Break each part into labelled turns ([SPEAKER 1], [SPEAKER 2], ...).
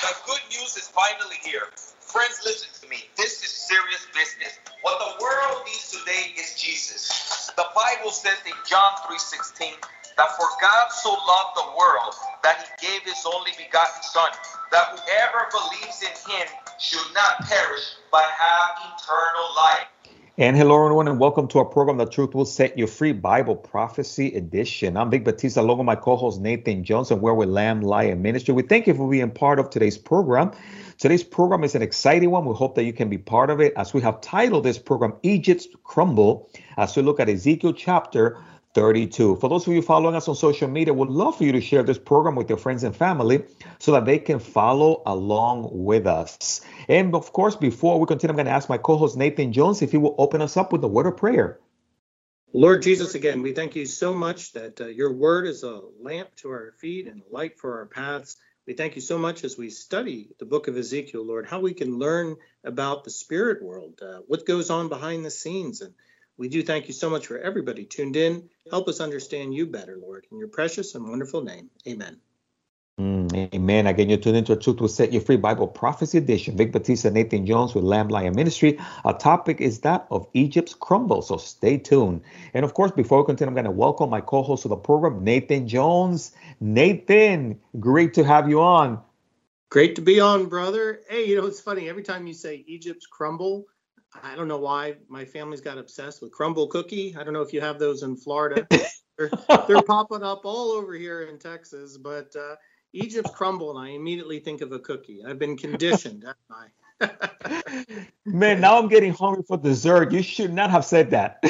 [SPEAKER 1] The good news is finally here. Friends, listen to me. This is serious business. What the world needs today is Jesus. The Bible says in John 3:16 that for God so loved the world that he gave his only begotten son that whoever believes in him should not perish but have eternal life.
[SPEAKER 2] And hello, everyone, and welcome to our program, The Truth Will Set You Free Bible Prophecy Edition. I'm Vic Batista, along with my co host Nathan Jones. We're with Lamb Lion Ministry. We thank you for being part of today's program. Today's program is an exciting one. We hope that you can be part of it as we have titled this program Egypt's Crumble as we look at Ezekiel chapter 32. For those of you following us on social media, would love for you to share this program with your friends and family so that they can follow along with us. And of course, before we continue, I'm going to ask my co-host Nathan Jones if he will open us up with a word of prayer.
[SPEAKER 3] Lord Jesus, again, we thank you so much that uh, your word is a lamp to our feet and a light for our paths. We thank you so much as we study the book of Ezekiel, Lord, how we can learn about the spirit world, uh, what goes on behind the scenes, and we do thank you so much for everybody tuned in. Help us understand you better, Lord. In your precious and wonderful name, amen.
[SPEAKER 2] Mm, amen. Again, you're tuned into a Truth Will Set You Free Bible Prophecy Edition. Vic Batista, Nathan Jones with Lamb Lion Ministry. Our topic is that of Egypt's crumble, so stay tuned. And of course, before we continue, I'm going to welcome my co-host of the program, Nathan Jones. Nathan, great to have you on.
[SPEAKER 3] Great to be on, brother. Hey, you know, it's funny. Every time you say Egypt's crumble, I don't know why my family's got obsessed with Crumbl cookie. I don't know if you have those in Florida. they're, they're, popping up all over here in Texas, but uh, Egypt's crumble, and I immediately think of a cookie. I've been conditioned, haven't I?
[SPEAKER 2] Man, now I'm getting hungry for dessert. You should not have said that.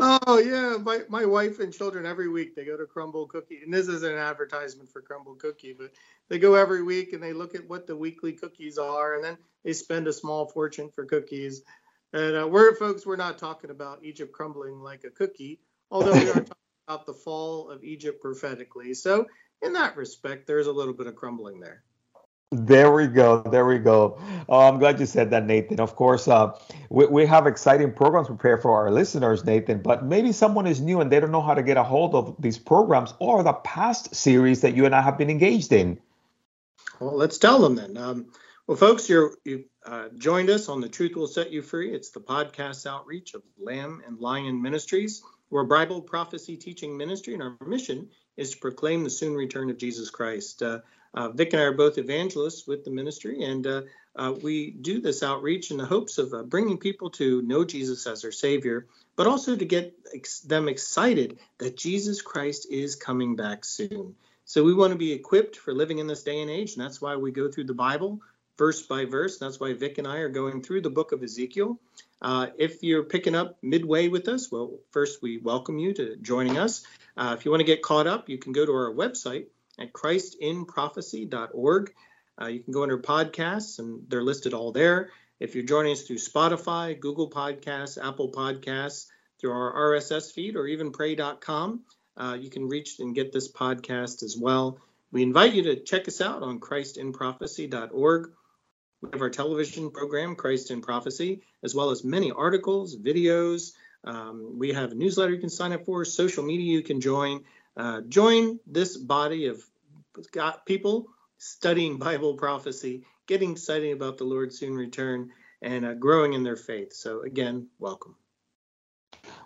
[SPEAKER 3] oh yeah, my my wife and children every week they go to Crumbl Cookie, and this is an advertisement for Crumbl Cookie, but they go every week and they look at what the weekly cookies are, and then they spend a small fortune for cookies. And uh, we're folks, we're not talking about Egypt crumbling like a cookie, although we are talking about the fall of Egypt prophetically. So in that respect, there's a little bit of crumbling there.
[SPEAKER 2] There we go. There we go. Oh, I'm glad you said that, Nathan. Of course, uh, we, we have exciting programs prepared for our listeners, Nathan, but maybe someone is new and they don't know how to get a hold of these programs or the past series that you and I have been engaged in.
[SPEAKER 3] Well, let's tell them then. Um, well, folks, you're, you've uh, joined us on The Truth Will Set You Free. It's the podcast outreach of Lamb and Lion Ministries. We're a Bible prophecy teaching ministry, and our mission is to proclaim the soon return of Jesus Christ. Uh, uh, Vic and I are both evangelists with the ministry, and uh, uh, we do this outreach in the hopes of uh, bringing people to know Jesus as their Savior, but also to get ex- them excited that Jesus Christ is coming back soon. So we want to be equipped for living in this day and age, and that's why we go through the Bible verse by verse. That's why Vic and I are going through the book of Ezekiel. Uh, if you're picking up midway with us, well, first we welcome you to joining us. Uh, if you want to get caught up, you can go to our website at christinprophecy.org. Uh, you can go under podcasts, and they're listed all there. If you're joining us through Spotify, Google Podcasts, Apple Podcasts, through our RSS feed, or even pray.com, uh, you can reach and get this podcast as well. We invite you to check us out on christinprophecy.org we have our television program, Christ in Prophecy, as well as many articles, videos. Um, we have a newsletter you can sign up for, social media you can join. Uh, join this body of people studying Bible prophecy, getting excited about the Lord's soon return, and uh, growing in their faith. So, again, welcome.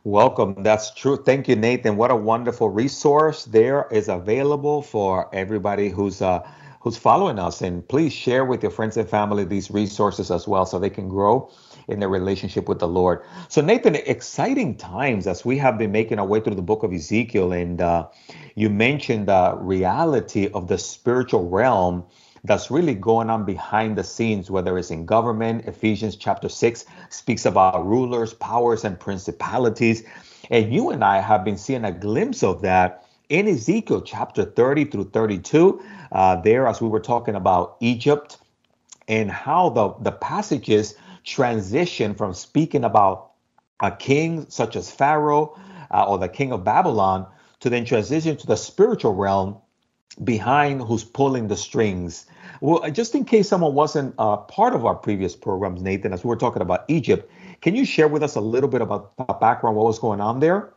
[SPEAKER 2] Welcome. That's true. Thank you, Nathan. What a wonderful resource there is available for everybody who's uh, who's following us. And please share with your friends and family these resources as well so they can grow in their relationship with the Lord. So, Nathan, exciting times as we have been making our way through the book of Ezekiel. And uh, you mentioned the reality of the spiritual realm that's really going on behind the scenes, whether it's in government. Ephesians chapter 6 speaks about rulers, powers, and principalities. And you and I have been seeing a glimpse of that in Ezekiel chapter 30 through 32, uh, there, as we were talking about Egypt and how the, the passages transition from speaking about a king such as Pharaoh uh, or the king of Babylon to then transition to the spiritual realm behind who's pulling the strings. Well, just in case someone wasn't uh, part of our previous programs, Nathan, as we were talking about Egypt, can you share with us a little bit about the background, what was going on there?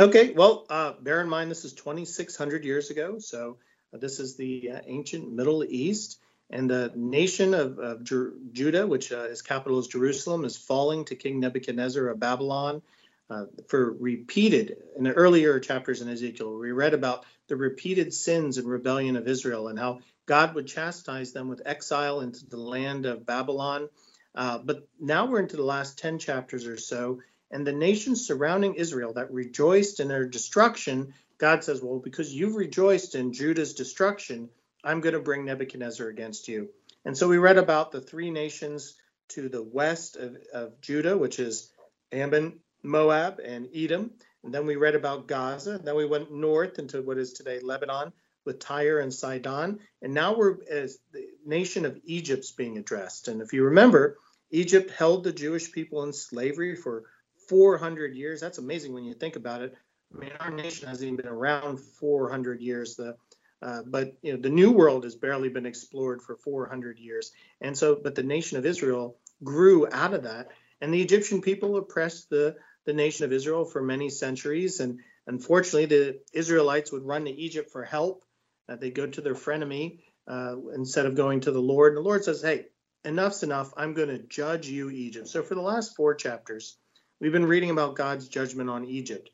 [SPEAKER 3] Okay, well, uh, bear in mind this is 2,600 years ago, so This is the uh, ancient Middle East. And the nation of, of Judah, which uh, is capital is Jerusalem, is falling to King Nebuchadnezzar of Babylon. Uh, for repeated in the earlier chapters in Ezekiel, we read about the repeated sins and rebellion of Israel and how God would chastise them with exile into the land of Babylon. Uh, but now we're into the last 10 chapters or so, and the nations surrounding Israel that rejoiced in their destruction, God says, Well, because you've rejoiced in Judah's destruction, I'm going to bring Nebuchadnezzar against you. And so we read about the three nations to the west of, of Judah, which is Ammon, Moab, and Edom. And then we read about Gaza. Then we went north into what is today Lebanon with Tyre and Sidon. And now we're as the nation of Egypt's being addressed. And if you remember, Egypt held the Jewish people in slavery for 400 years. That's amazing when you think about it. I mean, our nation hasn't even been around 400 years. The uh, but you know the new world has barely been explored for 400 years and so but the nation of israel grew out of that and the egyptian people oppressed the the nation of israel for many centuries and unfortunately the israelites would run to egypt for help uh, they go to their frenemy uh, instead of going to the lord and the lord says hey enough's enough i'm going to judge you egypt so for the last four chapters we've been reading about god's judgment on egypt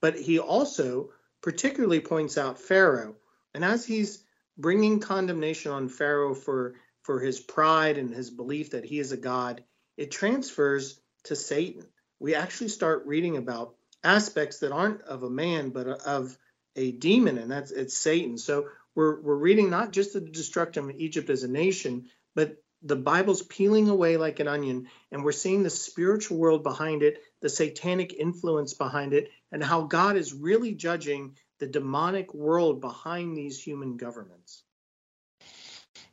[SPEAKER 3] but he also particularly points out pharaoh and as he's bringing condemnation on Pharaoh for, for his pride and his belief that he is a god, it transfers to Satan. We actually start reading about aspects that aren't of a man, but of a demon, and that's it's Satan. So we're, we're reading not just the destruction of Egypt as a nation, but the Bible's peeling away like an onion, and we're seeing the spiritual world behind it, the satanic influence behind it, and how God is really judging the demonic world behind these human governments.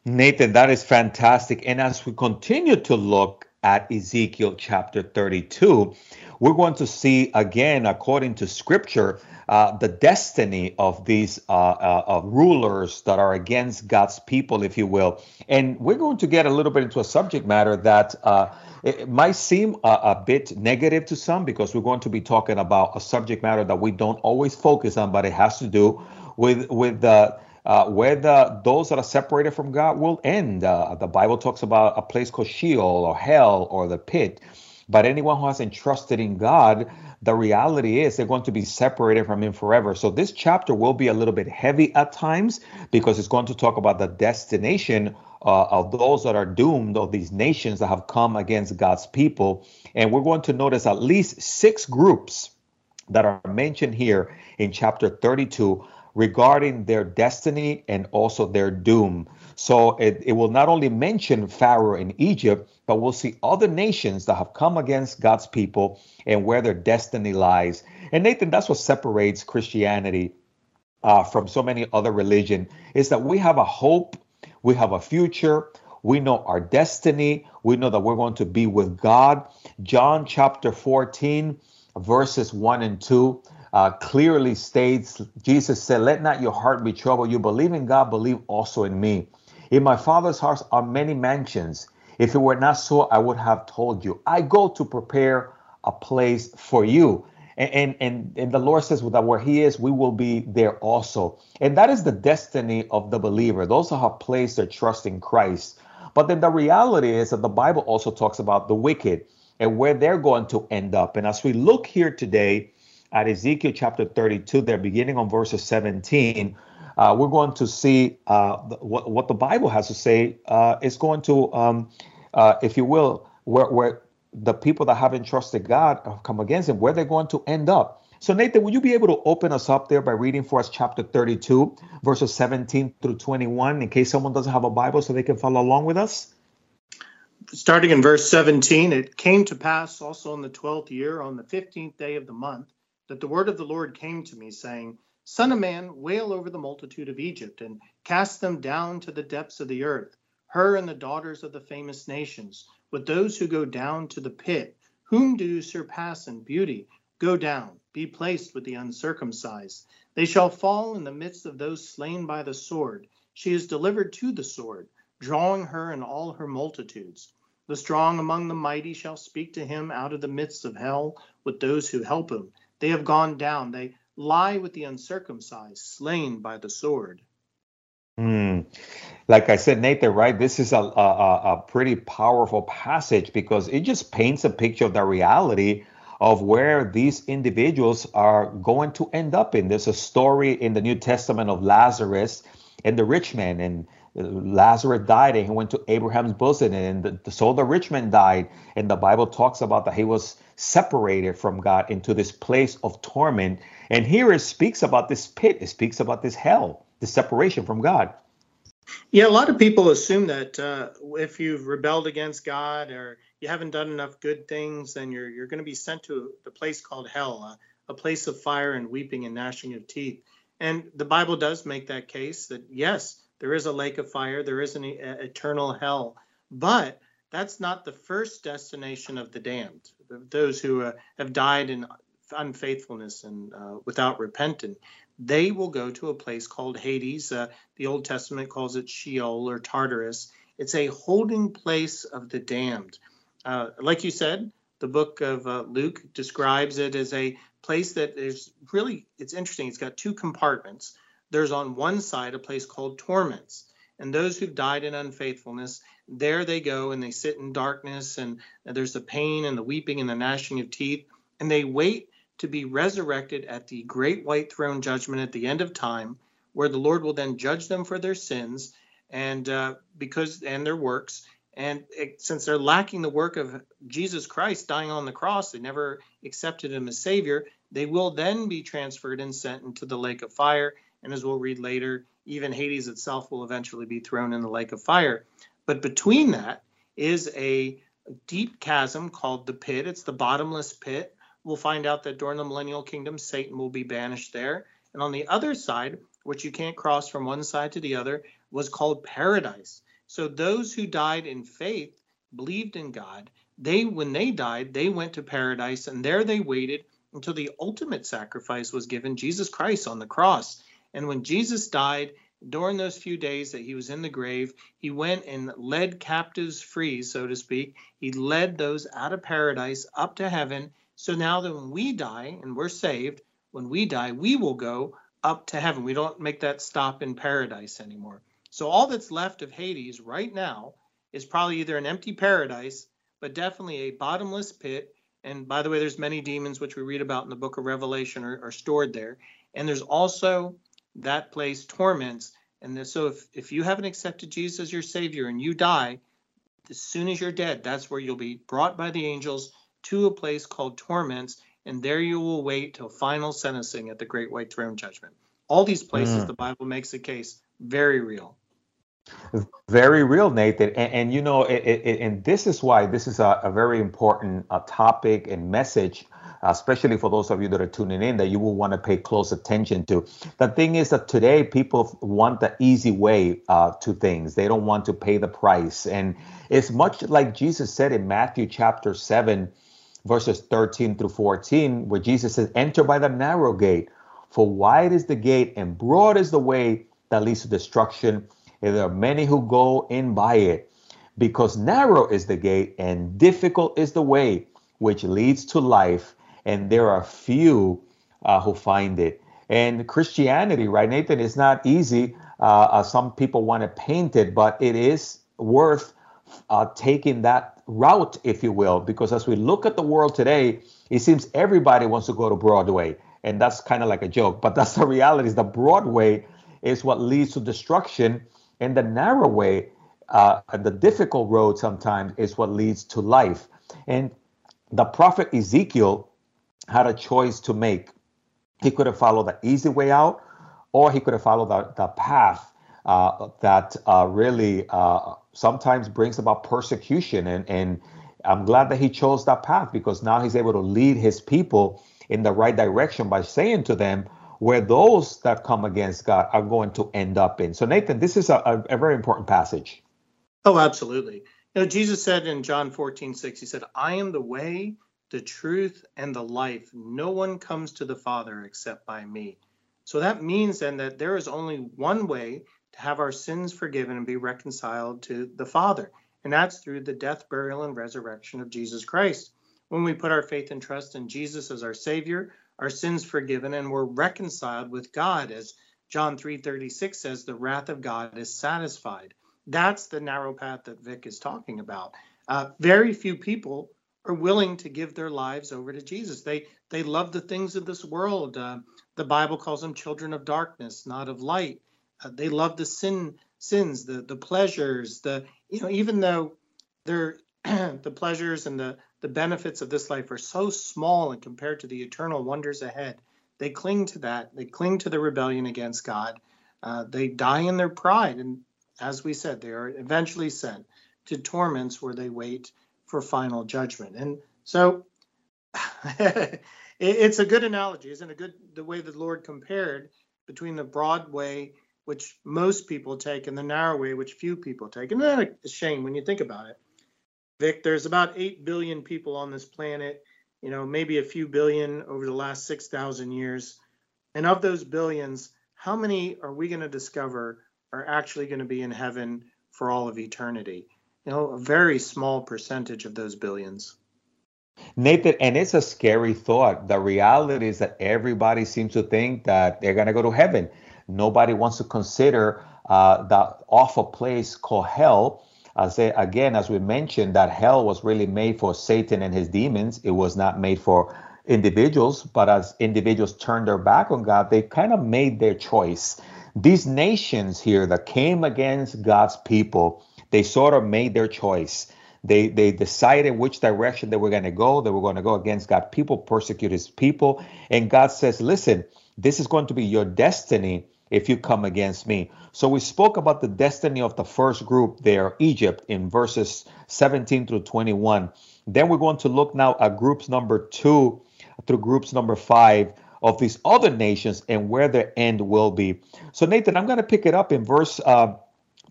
[SPEAKER 2] Nathan, that is fantastic. And as we continue to look at Ezekiel chapter 32, we're going to see again, according to scripture, uh, the destiny of these uh, uh, rulers that are against God's people, if you will. And we're going to get a little bit into a subject matter that uh, it might seem a, a, bit negative to some because we're going to be talking about a subject matter that we don't always focus on, but it has to do with with the uh, where the those that are separated from God will end. Uh, the Bible talks about a place called Sheol or hell or the pit. But anyone who has entrusted in God, the reality is they're going to be separated from Him forever. So this chapter will be a little bit heavy at times because it's going to talk about the destination uh, of those that are doomed, of these nations that have come against God's people. And we're going to notice at least six groups that are mentioned here in chapter 32 regarding their destiny and also their doom. So it, it will not only mention Pharaoh in Egypt, but we'll see other nations that have come against God's people and where their destiny lies. And Nathan, that's what separates Christianity uh, from so many other religion is that we have a hope we have a future. We know our destiny. We know that we're going to be with God. John chapter 14, verses 1 and 2 uh, clearly states Jesus said, Let not your heart be troubled. You believe in God, believe also in me. In my Father's house are many mansions. If it were not so, I would have told you. I go to prepare a place for you and and and the Lord says that where He is, we will be there also. And that is the destiny of the believer. Those who have placed their trust in Christ. But then the reality is that the Bible also talks about the wicked and where they're going to end up. And as we look here today at Ezekiel chapter 32, they're beginning on verses 17. Uh, we're going to see uh, what, what the Bible has to say. Uh, is going to, um, uh, if you will, where, where the people that haven't trusted God have come against him, where they're going to end up. So, Nathan, would you be able to open us up there by reading for us chapter 32, verses 17 through 21, in case someone doesn't have a Bible so they can follow along with us?
[SPEAKER 3] Starting in verse 17, it came to pass also in the 12th year, on the 15th day of the month, that the word of the Lord came to me, saying, Son of man, wail over the multitude of Egypt, and cast them down to the depths of the earth, her and the daughters of the famous nations with those who go down to the pit. Whom do you surpass in beauty? Go down, be placed with the uncircumcised. They shall fall in the midst of those slain by the sword. She is delivered to the sword, drawing her and all her multitudes. The strong among the mighty shall speak to him out of the midst of hell with those who help him. They have gone down, they lie with the uncircumcised, slain by the sword.
[SPEAKER 2] Mm. Like I said, Nathan, right? This is a, a, a pretty powerful passage because it just paints a picture of the reality of where these individuals are going to end up in. There's a story in the New Testament of Lazarus and the rich man, and Lazarus died and he went to Abraham's bosom, and the, so the rich man died. And the Bible talks about that he was separated from God into this place of torment. And here it speaks about this pit, it speaks about this hell, the separation from God.
[SPEAKER 3] Yeah, a lot of people assume that uh, if you've rebelled against God or you haven't done enough good things, then you're you're going to be sent to the place called hell, uh, a place of fire and weeping and gnashing of teeth. And the Bible does make that case that yes, there is a lake of fire, there is an e- eternal hell, but that's not the first destination of the damned, those who uh, have died in unfaithfulness and uh, without repentance they will go to a place called Hades. Uh, the Old Testament calls it Sheol or Tartarus. It's a holding place of the damned. Uh, like you said, the book of uh, Luke describes it as a place that is really, it's interesting. It's got two compartments. There's on one side a place called torments. And those who've died in unfaithfulness, there they go and they sit in darkness, and there's the pain and the weeping and the gnashing of teeth. And they wait to be resurrected at the great white throne judgment at the end of time, where the Lord will then judge them for their sins and uh, because and their works. And it, since they're lacking the work of Jesus Christ dying on the cross, they never accepted him as Savior. They will then be transferred and sent into the lake of fire. And as we'll read later, even Hades itself will eventually be thrown in the lake of fire. But between that is a deep chasm called the pit. It's the bottomless pit we'll find out that during the millennial kingdom, Satan will be banished there. And on the other side, which you can't cross from one side to the other, was called paradise. So those who died in faith, believed in God, they when they died, they went to paradise and there they waited until the ultimate sacrifice was given, Jesus Christ on the cross. And when Jesus died, during those few days that he was in the grave, he went and led captives free, so to speak. He led those out of paradise up to heaven so now that when we die and we're saved, when we die, we will go up to heaven. We don't make that stop in paradise anymore. So all that's left of Hades right now is probably either an empty paradise, but definitely a bottomless pit. And by the way, there's many demons which we read about in the book of Revelation are, are stored there. And there's also that place torments. And so if, if you haven't accepted Jesus as your Savior and you die, as soon as you're dead, that's where you'll be brought by the angels to a place called torments, and there you will wait till final sentencing at the great white throne judgment. All these places, mm. the Bible makes the case very real.
[SPEAKER 2] Very real, Nathan. And, and you know, it, it, and this is why this is a, a very important uh, topic and message, especially for those of you that are tuning in, that you will want to pay close attention to. The thing is that today people want the easy way uh, to things, they don't want to pay the price. And it's much like Jesus said in Matthew chapter 7 verses 13 through 14, where Jesus says, Enter by the narrow gate, for wide is the gate and broad is the way that leads to destruction, and there are many who go in by it. Because narrow is the gate and difficult is the way which leads to life, and there are few uh, who find it. And Christianity, right, Nathan, is not easy. Uh, uh, some people want to paint it, but it is worth uh, taking that route, if you will, because as we look at the world today, it seems everybody wants to go to Broadway, and that's kind of like a joke, but that's the reality. Is the Broadway is what leads to destruction, and the narrow way, uh, the difficult road sometimes is what leads to life. And the prophet Ezekiel had a choice to make. He could have followed the easy way out, or he could have followed the, the path uh, that uh, really uh, sometimes brings about persecution. And, and I'm glad that he chose that path because now he's able to lead his people in the right direction by saying to them where those that come against God are going to end up in. So, Nathan, this is a, a, very important passage.
[SPEAKER 3] Oh, absolutely. You know, Jesus said in John 14, 6, he said, I am the way, the truth, and the life. No one comes to the Father except by me. So that means then that there is only one way to have our sins forgiven and be reconciled to the Father. And that's through the death, burial, and resurrection of Jesus Christ. When we put our faith and trust in Jesus as our Savior, our sins forgiven, and we're reconciled with God as John 3:36 says the wrath of God is satisfied. That's the narrow path that Vic is talking about. Uh, very few people are willing to give their lives over to Jesus. They they love the things of this world. Uh, the Bible calls them children of darkness, not of light. Uh, they love the sin sins, the the pleasures, the you know even though they're the pleasures and the the benefits of this life are so small and compared to the eternal wonders ahead. They cling to that. They cling to the rebellion against God. Uh, they die in their pride, and as we said, they are eventually sent to torments where they wait for final judgment. And so, it's a good analogy, isn't it? Good the way the Lord compared between the broad way, which most people take, and the narrow way, which few people take. And that's a shame when you think about it. Vic, there's about 8 billion people on this planet, you know, maybe a few billion over the last 6,000 years. And of those billions, how many are we going to discover are actually going to be in heaven for all of eternity? You know, a very small percentage of those billions.
[SPEAKER 2] Nathan, and it's a scary thought. The reality is that everybody seems to think that they're going to go to heaven. Nobody wants to consider uh, the awful place called hell I say again, as we mentioned, that hell was really made for Satan and his demons. It was not made for individuals, but as individuals turned their back on God, they kind of made their choice. These nations here that came against God's people, they sort of made their choice. They they decided which direction they were going to go. They were going to go against God people, persecute his people. And God says, listen, this is going to be your destiny if you come against me. So we spoke about the destiny of the first group there, Egypt, in verses 17 through 21. Then we're going to look now at groups number two through groups number five of these other nations and where their end will be. So, Nathan, I'm going to pick it up in verse uh,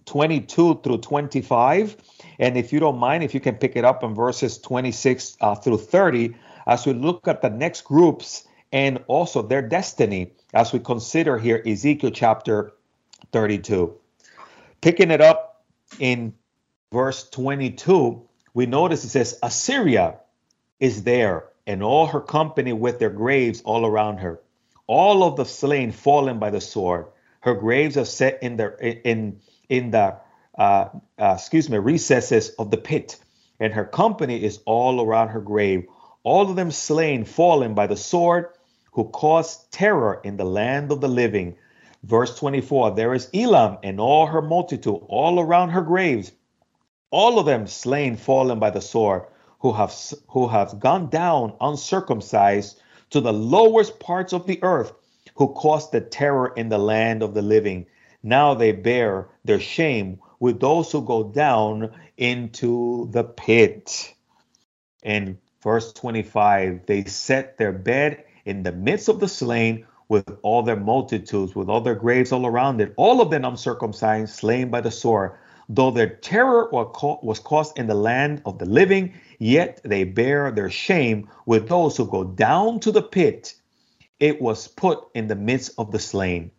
[SPEAKER 2] 22 through 25. And if you don't mind, if you can pick it up in verses 26 uh, through 30, as we look at the next groups and also their destiny as we consider here Ezekiel chapter 32. Picking it up in verse 22, we notice it says, Assyria is there, and all her company with their graves all around her. All of the slain fallen by the sword. Her graves are set in the in in the uh, uh, excuse me recesses of the pit, and her company is all around her grave. All of them slain, fallen by the sword, who caused terror in the land of the living. Verse 24 There is Elam and all her multitude all around her graves, all of them slain, fallen by the sword, who have, who have gone down uncircumcised to the lowest parts of the earth, who caused the terror in the land of the living. Now they bear their shame with those who go down into the pit. In verse 25, they set their bed in the midst of the slain with all their multitudes, with all their graves all around it, all of them uncircumcised, slain by the sword. Though their terror was caused in the land of the living, yet they bear their shame with those who go down to the pit. It was put in the midst of the slain.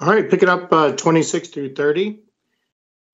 [SPEAKER 3] All right, pick it up uh, 26 through 30.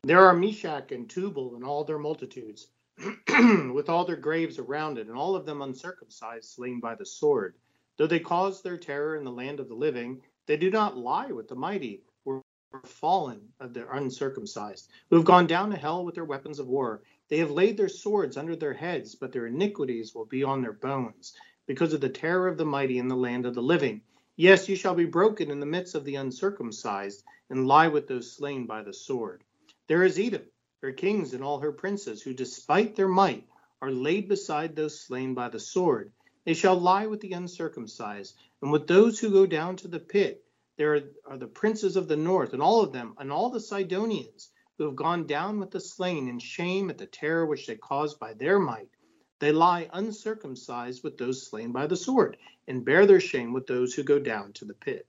[SPEAKER 3] There are Meshech and Tubal and all their multitudes with all their graves around it, and all of them uncircumcised, slain by the sword. Though they caused their terror in the land of the living, they do not lie with the mighty, are fallen of their uncircumcised, who have gone down to hell with their weapons of war. They have laid their swords under their heads, but their iniquities will be on their bones, because of the terror of the mighty in the land of the living. Yes, you shall be broken in the midst of the uncircumcised, and lie with those slain by the sword. There is Edom her kings and all her princes, who despite their might are laid beside those slain by the sword. They shall lie with the uncircumcised, and with those who go down to the pit. There are the princes of the north, and all of them, and all the Sidonians, who have gone down with the slain in shame at the terror which they caused by their might. They lie uncircumcised with those slain by the sword, and bear their shame with those who go down to the pit.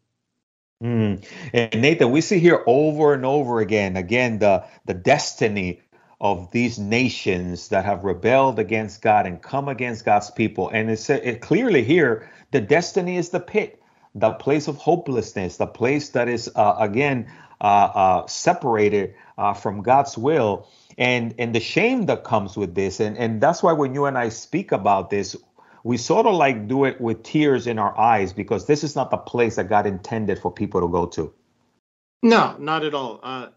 [SPEAKER 2] Mm. And Nathan, we see here over and over again, again the the destiny of these nations that have rebelled against God and come against God's people. And it's it clearly here the destiny is the pit, the place of hopelessness, the place that is uh, again uh, uh, separated uh, from God's will, and and the shame that comes with this. And and that's why when you and I speak about this, we sort of like do it with tears in our eyes because this is not the place that God intended for people to go to.
[SPEAKER 3] No, not at all. Uh,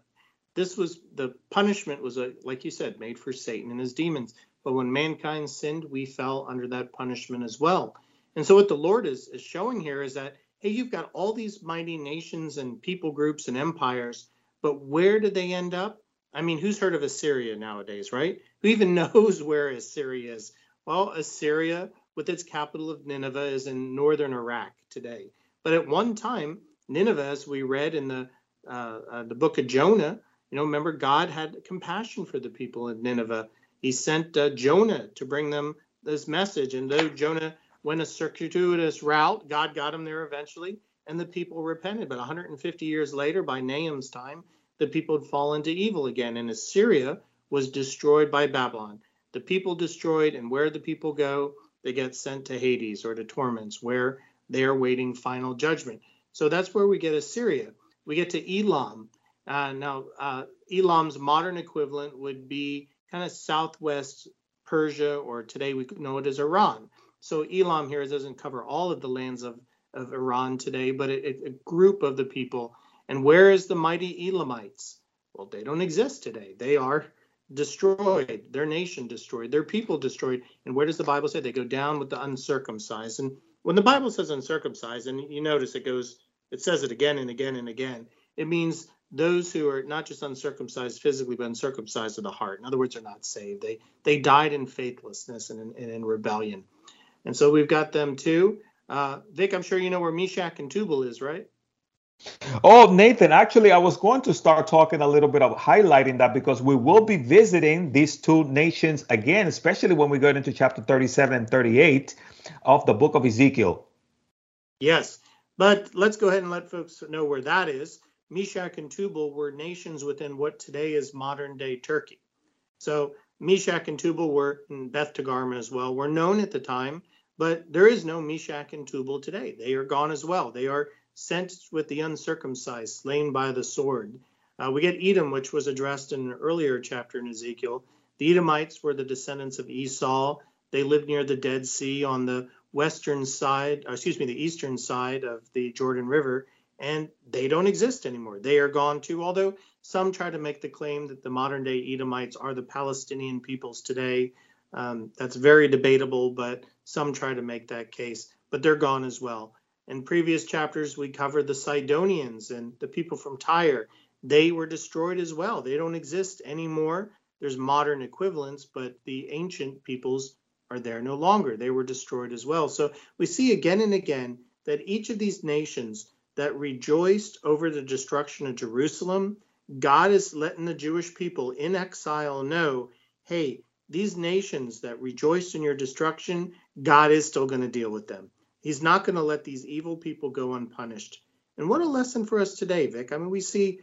[SPEAKER 3] this was the punishment was a, like you said, made for Satan and his demons. But when mankind sinned, we fell under that punishment as well. And so what the Lord is, is showing here is that hey, you've got all these mighty nations and people groups and empires, but where did they end up? I mean, who's heard of Assyria nowadays, right? Who even knows where Assyria is? Well, Assyria, with its capital of Nineveh, is in northern Iraq today. But at one time, Nineveh, as we read in the uh, uh, the book of Jonah, you know, remember God had compassion for the people in Nineveh. He sent uh, Jonah to bring them this message, and though Jonah went a circuitous route, God got him there eventually, and the people repented. But 150 years later, by Nahum's time, the people had fallen to evil again, and Assyria was destroyed by Babylon. The people destroyed, and where the people go, they get sent to Hades or to torments, where they are waiting final judgment. So that's where we get Assyria. We get to Elam. Uh, now, uh, Elam's modern equivalent would be kind of southwest Persia, or today we know it as Iran. So Elam here doesn't cover all of the lands of, of Iran today, but a, a group of the people and where is the mighty Elamites? Well, they don't exist today. They are destroyed, their nation destroyed, their people destroyed. And where does the Bible say? They go down with the uncircumcised. And when the Bible says uncircumcised, and you notice it goes, it says it again and again and again, it means those who are not just uncircumcised physically, but uncircumcised of the heart. In other words, they're not saved. They they died in faithlessness and in, and in rebellion. And so we've got them too. Uh, Vic, I'm sure you know where Meshech and Tubal is, right?
[SPEAKER 2] Oh, Nathan, actually, I was going to start talking a little bit of highlighting that because we will be visiting these two nations again, especially when we go into chapter 37 and 38 of the book of Ezekiel.
[SPEAKER 3] Yes, but let's go ahead and let folks know where that is. Meshech and Tubal were nations within what today is modern day Turkey. So Meshech and Tubal were in Beth Togarmah as well, were known at the time, but there is no Meshech and Tubal today. They are gone as well. They are sent with the uncircumcised, slain by the sword. Uh, we get Edom, which was addressed in an earlier chapter in Ezekiel. The Edomites were the descendants of Esau. They lived near the Dead Sea on the western side, excuse me, the eastern side of the Jordan River, and they don't exist anymore. They are gone too, although some try to make the claim that the modern day Edomites are the Palestinian peoples today. Um, that's very debatable, but some try to make that case, but they're gone as well. In previous chapters, we covered the Sidonians and the people from Tyre. They were destroyed as well. They don't exist anymore. There's modern equivalents, but the ancient peoples are there no longer. They were destroyed as well. So we see again and again that each of these nations that rejoiced over the destruction of Jerusalem, God is letting the Jewish people in exile know hey, these nations that rejoiced in your destruction, God is still going to deal with them. He's not going to let these evil people go unpunished. And what a lesson for us today, Vic. I mean, we see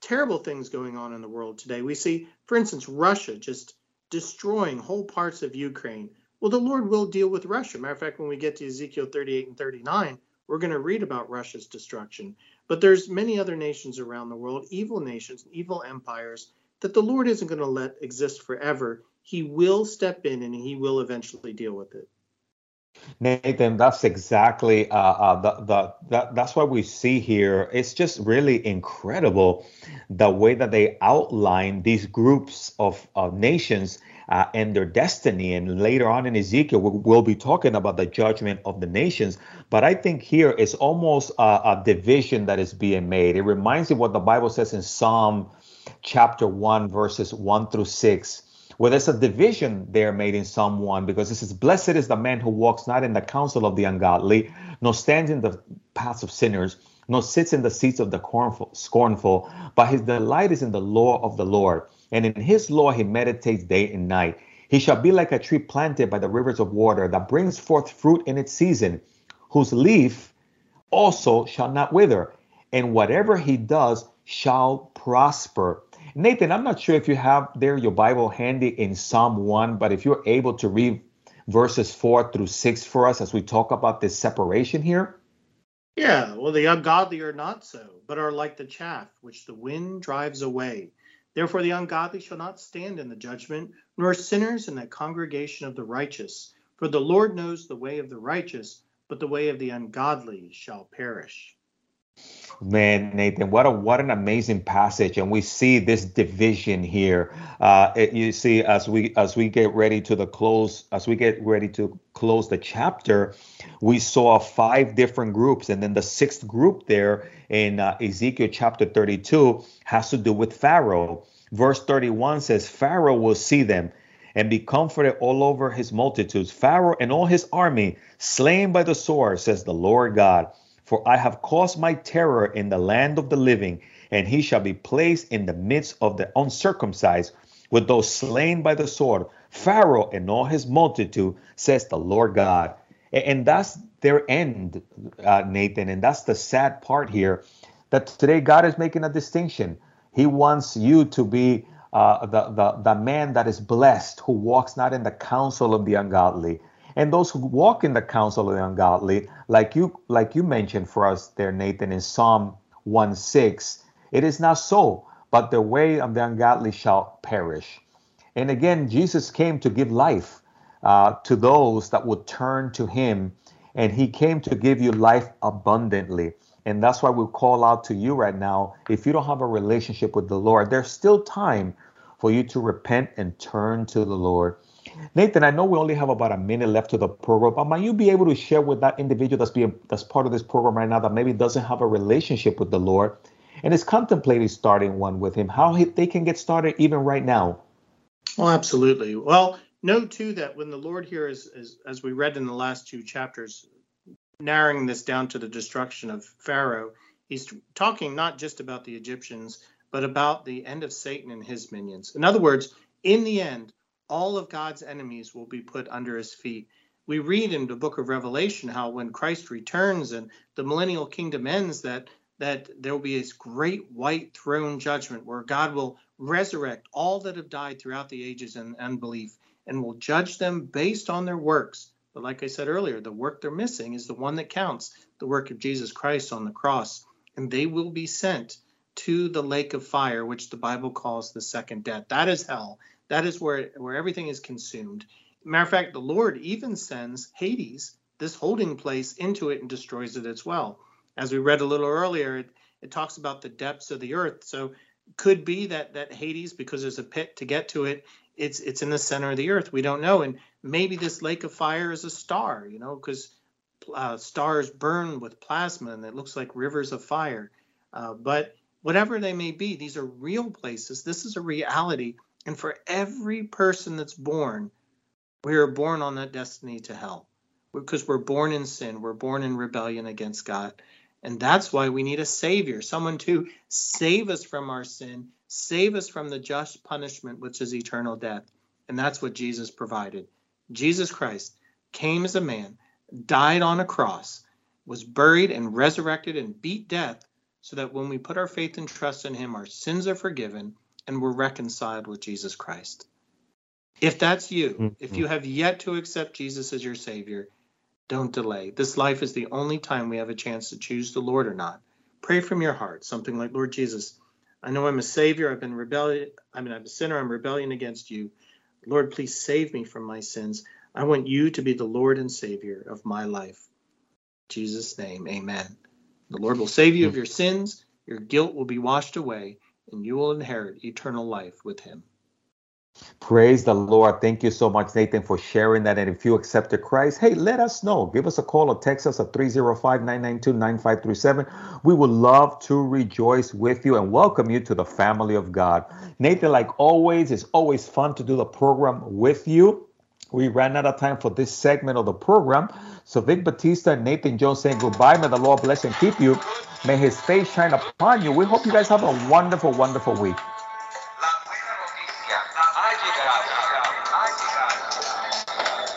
[SPEAKER 3] terrible things going on in the world today. We see, for instance, Russia just destroying whole parts of Ukraine. Well, the Lord will deal with Russia. Matter of fact, when we get to Ezekiel 38 and 39, we're going to read about Russia's destruction. But there's many other nations around the world, evil nations, evil empires, that the Lord isn't going to let exist forever. He will step in and he will eventually deal with it.
[SPEAKER 2] Nathan, that's exactly uh, uh, the, the, the, that's what we see here. It's just really incredible the way that they outline these groups of, of nations uh, and their destiny. And later on in Ezekiel, we'll, we'll, be talking about the judgment of the nations. But I think here is almost a, a division that is being made. It reminds me what the Bible says in Psalm chapter 1, verses 1 through 6 well, there's a division there made in someone because this is Blessed is the man who walks not in the counsel of the ungodly, nor stands in the paths of sinners, nor sits in the seats of the scornful, but his delight is in the law of the Lord. And in his law he meditates day and night. He shall be like a tree planted by the rivers of water that brings forth fruit in its season, whose leaf also shall not wither, and whatever he does shall prosper. Nathan, I'm not sure if you have there your Bible handy in Psalm 1, but if you're able to read verses 4 through 6 for us as we talk about this separation here.
[SPEAKER 3] Yeah, well, the ungodly are not so, but are like the chaff which the wind drives away. Therefore, the ungodly shall not stand in the judgment, nor sinners in the congregation of the righteous. For the Lord knows the way of the righteous, but the way of the ungodly shall perish.
[SPEAKER 2] Man, Nathan, what a what an amazing passage, and we see this division here. Uh, it, you see, as we as we get ready to the close, as we get ready to close the chapter, we saw five different groups, and then the sixth group there in uh, Ezekiel chapter 32 has to do with Pharaoh. Verse 31 says, Pharaoh will see them and be comforted all over his multitudes. Pharaoh and all his army slain by the sword, says the Lord God. For I have caused my terror in the land of the living, and he shall be placed in the midst of the uncircumcised with those slain by the sword. Pharaoh and all his multitude, says the Lord God. And that's their end, uh, Nathan. And that's the sad part here that today God is making a distinction. He wants you to be uh, the, the, the man that is blessed, who walks not in the counsel of the ungodly. And those who walk in the counsel of the ungodly, like you like you mentioned for us there, Nathan, in Psalm 1 6, it is not so, but the way of the ungodly shall perish. And again, Jesus came to give life uh, to those that would turn to him, and he came to give you life abundantly. And that's why we call out to you right now. If you don't have a relationship with the Lord, there's still time for you to repent and turn to the Lord. Nathan, I know we only have about a minute left to the program, but might you be able to share with that individual that's being that's part of this program right now that maybe doesn't have a relationship with the Lord and is contemplating starting one with Him, how he, they can get started even right now?
[SPEAKER 3] Well, absolutely. Well, know too that when the Lord here is, is as we read in the last two chapters, narrowing this down to the destruction of Pharaoh, he's talking not just about the Egyptians, but about the end of Satan and his minions. In other words, in the end, all of God's enemies will be put under his feet. We read in the book of Revelation how when Christ returns and the millennial kingdom ends, that that there will be this great white throne judgment where God will resurrect all that have died throughout the ages in unbelief and will judge them based on their works. But like I said earlier, the work they're missing is the one that counts, the work of Jesus Christ on the cross. And they will be sent to the lake of fire, which the Bible calls the second death. That is hell. That is where, where everything is consumed. Matter of fact, the Lord even sends Hades, this holding place, into it and destroys it as well. As we read a little earlier, it, it talks about the depths of the earth. So could be that that Hades, because there's a pit to get to it, it's it's in the center of the earth. We don't know, and maybe this lake of fire is a star, you know, because uh, stars burn with plasma and it looks like rivers of fire. Uh, but whatever they may be, these are real places. This is a reality, and for every person that's born, we are born on that destiny to hell because we're born in sin. We're born in rebellion against God. And that's why we need a savior, someone to save us from our sin, save us from the just punishment, which is eternal death. And that's what Jesus provided. Jesus Christ came as a man, died on a cross, was buried and resurrected and beat death, so that when we put our faith and trust in him, our sins are forgiven and we're reconciled with Jesus Christ. If that's you, mm-hmm. if you have yet to accept Jesus as your Savior, don't delay. This life is the only time we have a chance to choose the Lord or not. Pray from your heart, something like, Lord Jesus, I know I'm a Savior. I've been rebellion. I mean, I'm a sinner. I'm rebelling against you. Lord, please save me from my sins. I want you to be the Lord and Savior of my life. In Jesus' name, amen. The Lord will save you of your sins. Your guilt will be washed away, and you will inherit eternal life with him.
[SPEAKER 2] Praise the Lord. Thank you so much, Nathan, for sharing that. And if you accepted Christ, hey, let us know. Give us a call or text us at 305 992 9537. We would love to rejoice with you and welcome you to the family of God. Nathan, like always, it's always fun to do the program with you. We ran out of time for this segment of the program. So, Vic Batista and Nathan Jones saying goodbye. May the Lord bless and keep you. May his face shine upon you. We hope you guys have a wonderful, wonderful week.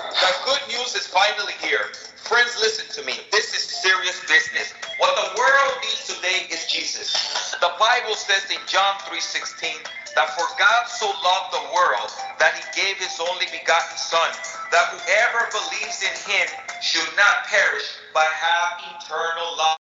[SPEAKER 1] The good news is finally here. Friends, listen to me. This is serious business. What the world needs today is Jesus. The Bible says in John 3:16 that for God so loved the world that he gave his only begotten son that whoever believes in him should not perish but have eternal life.